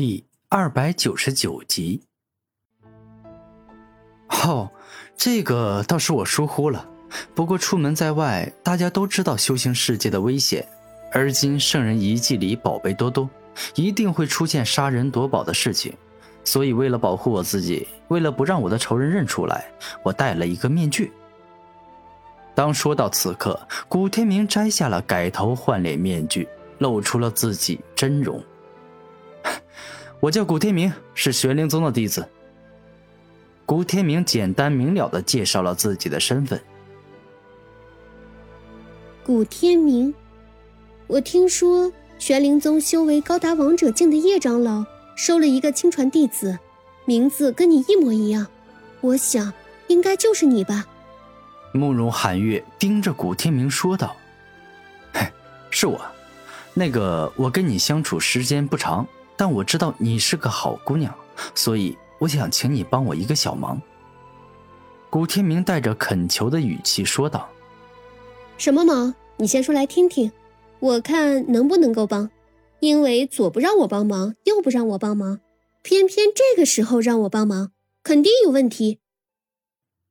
第二百九十九集。哦，这个倒是我疏忽了。不过出门在外，大家都知道修行世界的危险，而今圣人遗迹里宝贝多多，一定会出现杀人夺宝的事情。所以为了保护我自己，为了不让我的仇人认出来，我戴了一个面具。当说到此刻，古天明摘下了改头换脸面具，露出了自己真容。我叫古天明，是玄灵宗的弟子。古天明简单明了的介绍了自己的身份。古天明，我听说玄灵宗修为高达王者境的叶长老收了一个亲传弟子，名字跟你一模一样，我想应该就是你吧。慕容寒月盯着古天明说道：“嘿，是我。那个，我跟你相处时间不长。”但我知道你是个好姑娘，所以我想请你帮我一个小忙。”古天明带着恳求的语气说道。“什么忙？你先说来听听，我看能不能够帮。因为左不让我帮忙，右不让我帮忙，偏偏这个时候让我帮忙，肯定有问题。”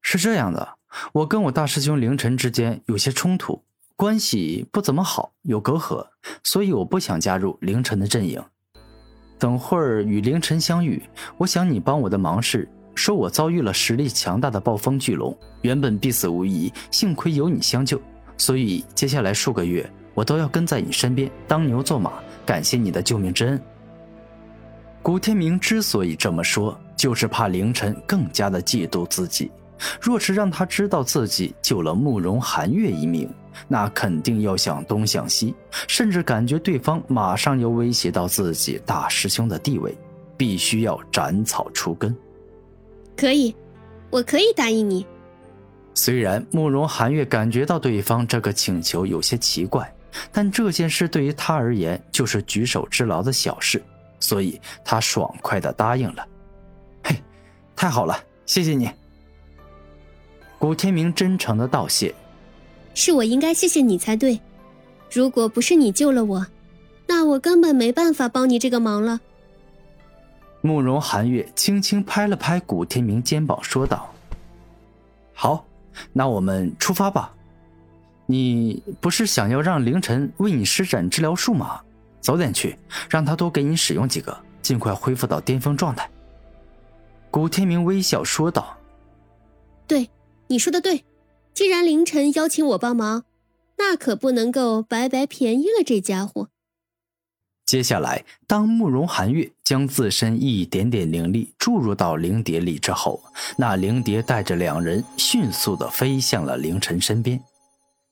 是这样的，我跟我大师兄凌晨之间有些冲突，关系不怎么好，有隔阂，所以我不想加入凌晨的阵营。等会儿与凌晨相遇，我想你帮我的忙是，说我遭遇了实力强大的暴风巨龙，原本必死无疑，幸亏有你相救，所以接下来数个月我都要跟在你身边当牛做马，感谢你的救命之恩。古天明之所以这么说，就是怕凌晨更加的嫉妒自己，若是让他知道自己救了慕容寒月一命。那肯定要想东想西，甚至感觉对方马上要威胁到自己大师兄的地位，必须要斩草除根。可以，我可以答应你。虽然慕容寒月感觉到对方这个请求有些奇怪，但这件事对于他而言就是举手之劳的小事，所以他爽快的答应了。嘿，太好了，谢谢你。古天明真诚的道谢。是我应该谢谢你才对，如果不是你救了我，那我根本没办法帮你这个忙了。慕容寒月轻轻拍了拍古天明肩膀，说道：“好，那我们出发吧。你不是想要让凌晨为你施展治疗术吗？早点去，让他多给你使用几个，尽快恢复到巅峰状态。”古天明微笑说道：“对，你说的对。”既然凌晨邀请我帮忙，那可不能够白白便宜了这家伙。接下来，当慕容寒月将自身一点点灵力注入到灵蝶里之后，那灵蝶带着两人迅速的飞向了凌晨身边。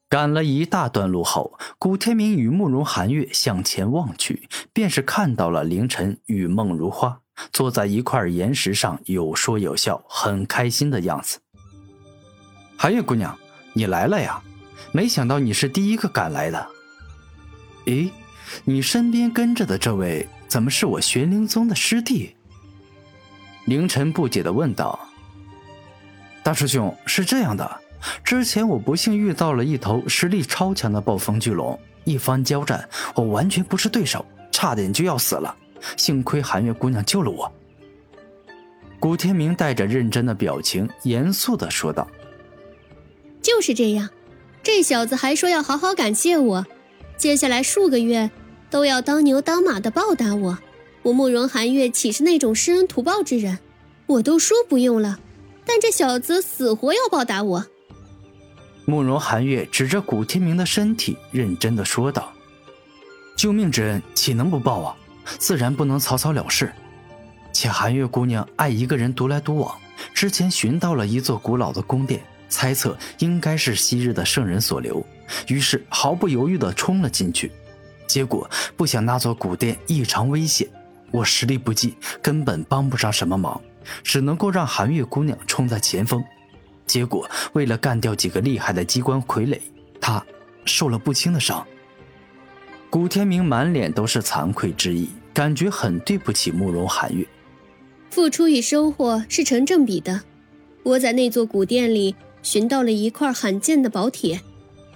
赶了一大段路后，古天明与慕容寒月向前望去，便是看到了凌晨与梦如花坐在一块岩石上，有说有笑，很开心的样子。寒月姑娘，你来了呀！没想到你是第一个赶来的。咦，你身边跟着的这位怎么是我玄灵宗的师弟？凌晨不解的问道。大师兄，是这样的，之前我不幸遇到了一头实力超强的暴风巨龙，一番交战，我完全不是对手，差点就要死了，幸亏寒月姑娘救了我。古天明带着认真的表情，严肃的说道。就是这样，这小子还说要好好感谢我，接下来数个月都要当牛当马的报答我。我慕容寒月岂是那种施恩图报之人？我都说不用了，但这小子死活要报答我。慕容寒月指着古天明的身体，认真的说道：“救命之恩岂能不报啊？自然不能草草了事。且寒月姑娘爱一个人独来独往，之前寻到了一座古老的宫殿。”猜测应该是昔日的圣人所留，于是毫不犹豫地冲了进去。结果不想那座古殿异常危险，我实力不济，根本帮不上什么忙，只能够让寒月姑娘冲在前锋。结果为了干掉几个厉害的机关傀儡，她受了不轻的伤。古天明满脸都是惭愧之意，感觉很对不起慕容寒月。付出与收获是成正比的，我在那座古殿里。寻到了一块罕见的宝铁，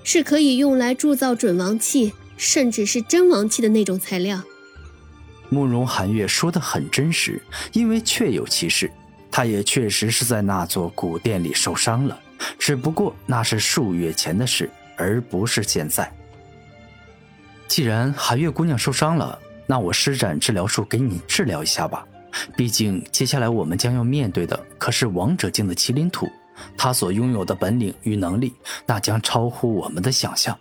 是可以用来铸造准王器，甚至是真王器的那种材料。慕容寒月说的很真实，因为确有其事，他也确实是在那座古殿里受伤了，只不过那是数月前的事，而不是现在。既然寒月姑娘受伤了，那我施展治疗术给你治疗一下吧。毕竟接下来我们将要面对的可是王者境的麒麟土，他所拥有的本领与能力，那将超乎我们的想象。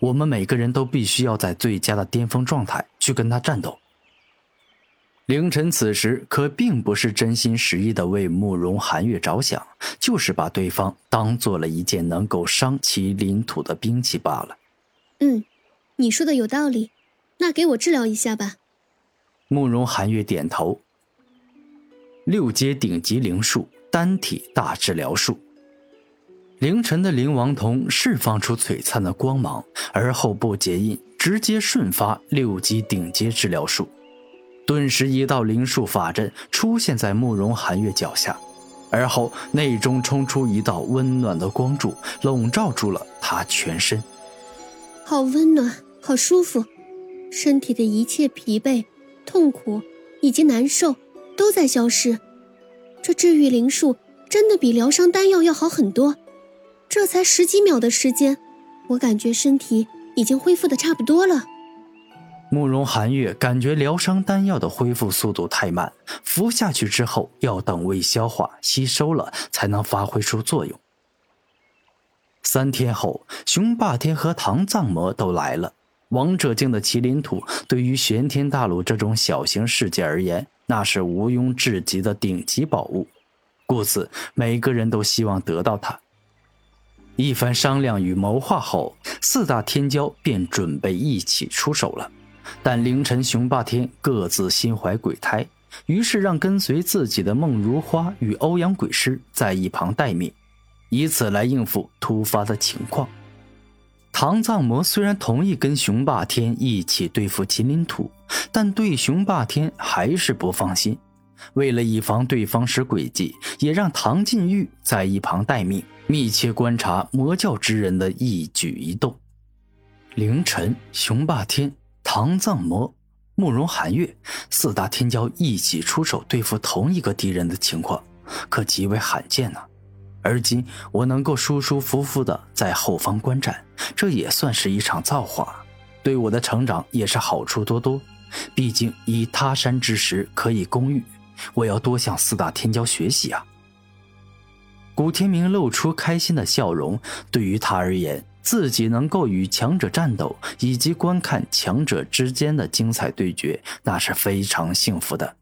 我们每个人都必须要在最佳的巅峰状态去跟他战斗。凌晨此时可并不是真心实意的为慕容寒月着想，就是把对方当做了一件能够伤其领土的兵器罢了。嗯，你说的有道理，那给我治疗一下吧。慕容寒月点头。六阶顶级灵术单体大治疗术。凌晨的灵王瞳释放出璀璨的光芒，而后不结印，直接瞬发六级顶阶治疗术。顿时，一道灵术法阵出现在慕容寒月脚下，而后内中冲出一道温暖的光柱，笼罩住了他全身。好温暖，好舒服，身体的一切疲惫、痛苦以及难受都在消失。这治愈灵术真的比疗伤丹药要好很多。这才十几秒的时间，我感觉身体已经恢复的差不多了。慕容寒月感觉疗伤丹药的恢复速度太慢，服下去之后要等胃消化吸收了才能发挥出作用。三天后，雄霸天和唐藏魔都来了。王者境的麒麟土对于玄天大陆这种小型世界而言，那是毋庸置疑的顶级宝物，故此每个人都希望得到它。一番商量与谋划后，四大天骄便准备一起出手了。但凌晨、雄霸天各自心怀鬼胎，于是让跟随自己的梦如花与欧阳鬼师在一旁待命，以此来应付突发的情况。唐藏魔虽然同意跟雄霸天一起对付麒麟土，但对雄霸天还是不放心。为了以防对方使诡计，也让唐晋玉在一旁待命，密切观察魔教之人的一举一动。凌晨，雄霸天。唐藏魔、慕容寒月四大天骄一起出手对付同一个敌人的情况，可极为罕见呢。而今我能够舒舒服服的在后方观战，这也算是一场造化，对我的成长也是好处多多。毕竟以他山之石可以攻玉，我要多向四大天骄学习啊！古天明露出开心的笑容，对于他而言。自己能够与强者战斗，以及观看强者之间的精彩对决，那是非常幸福的。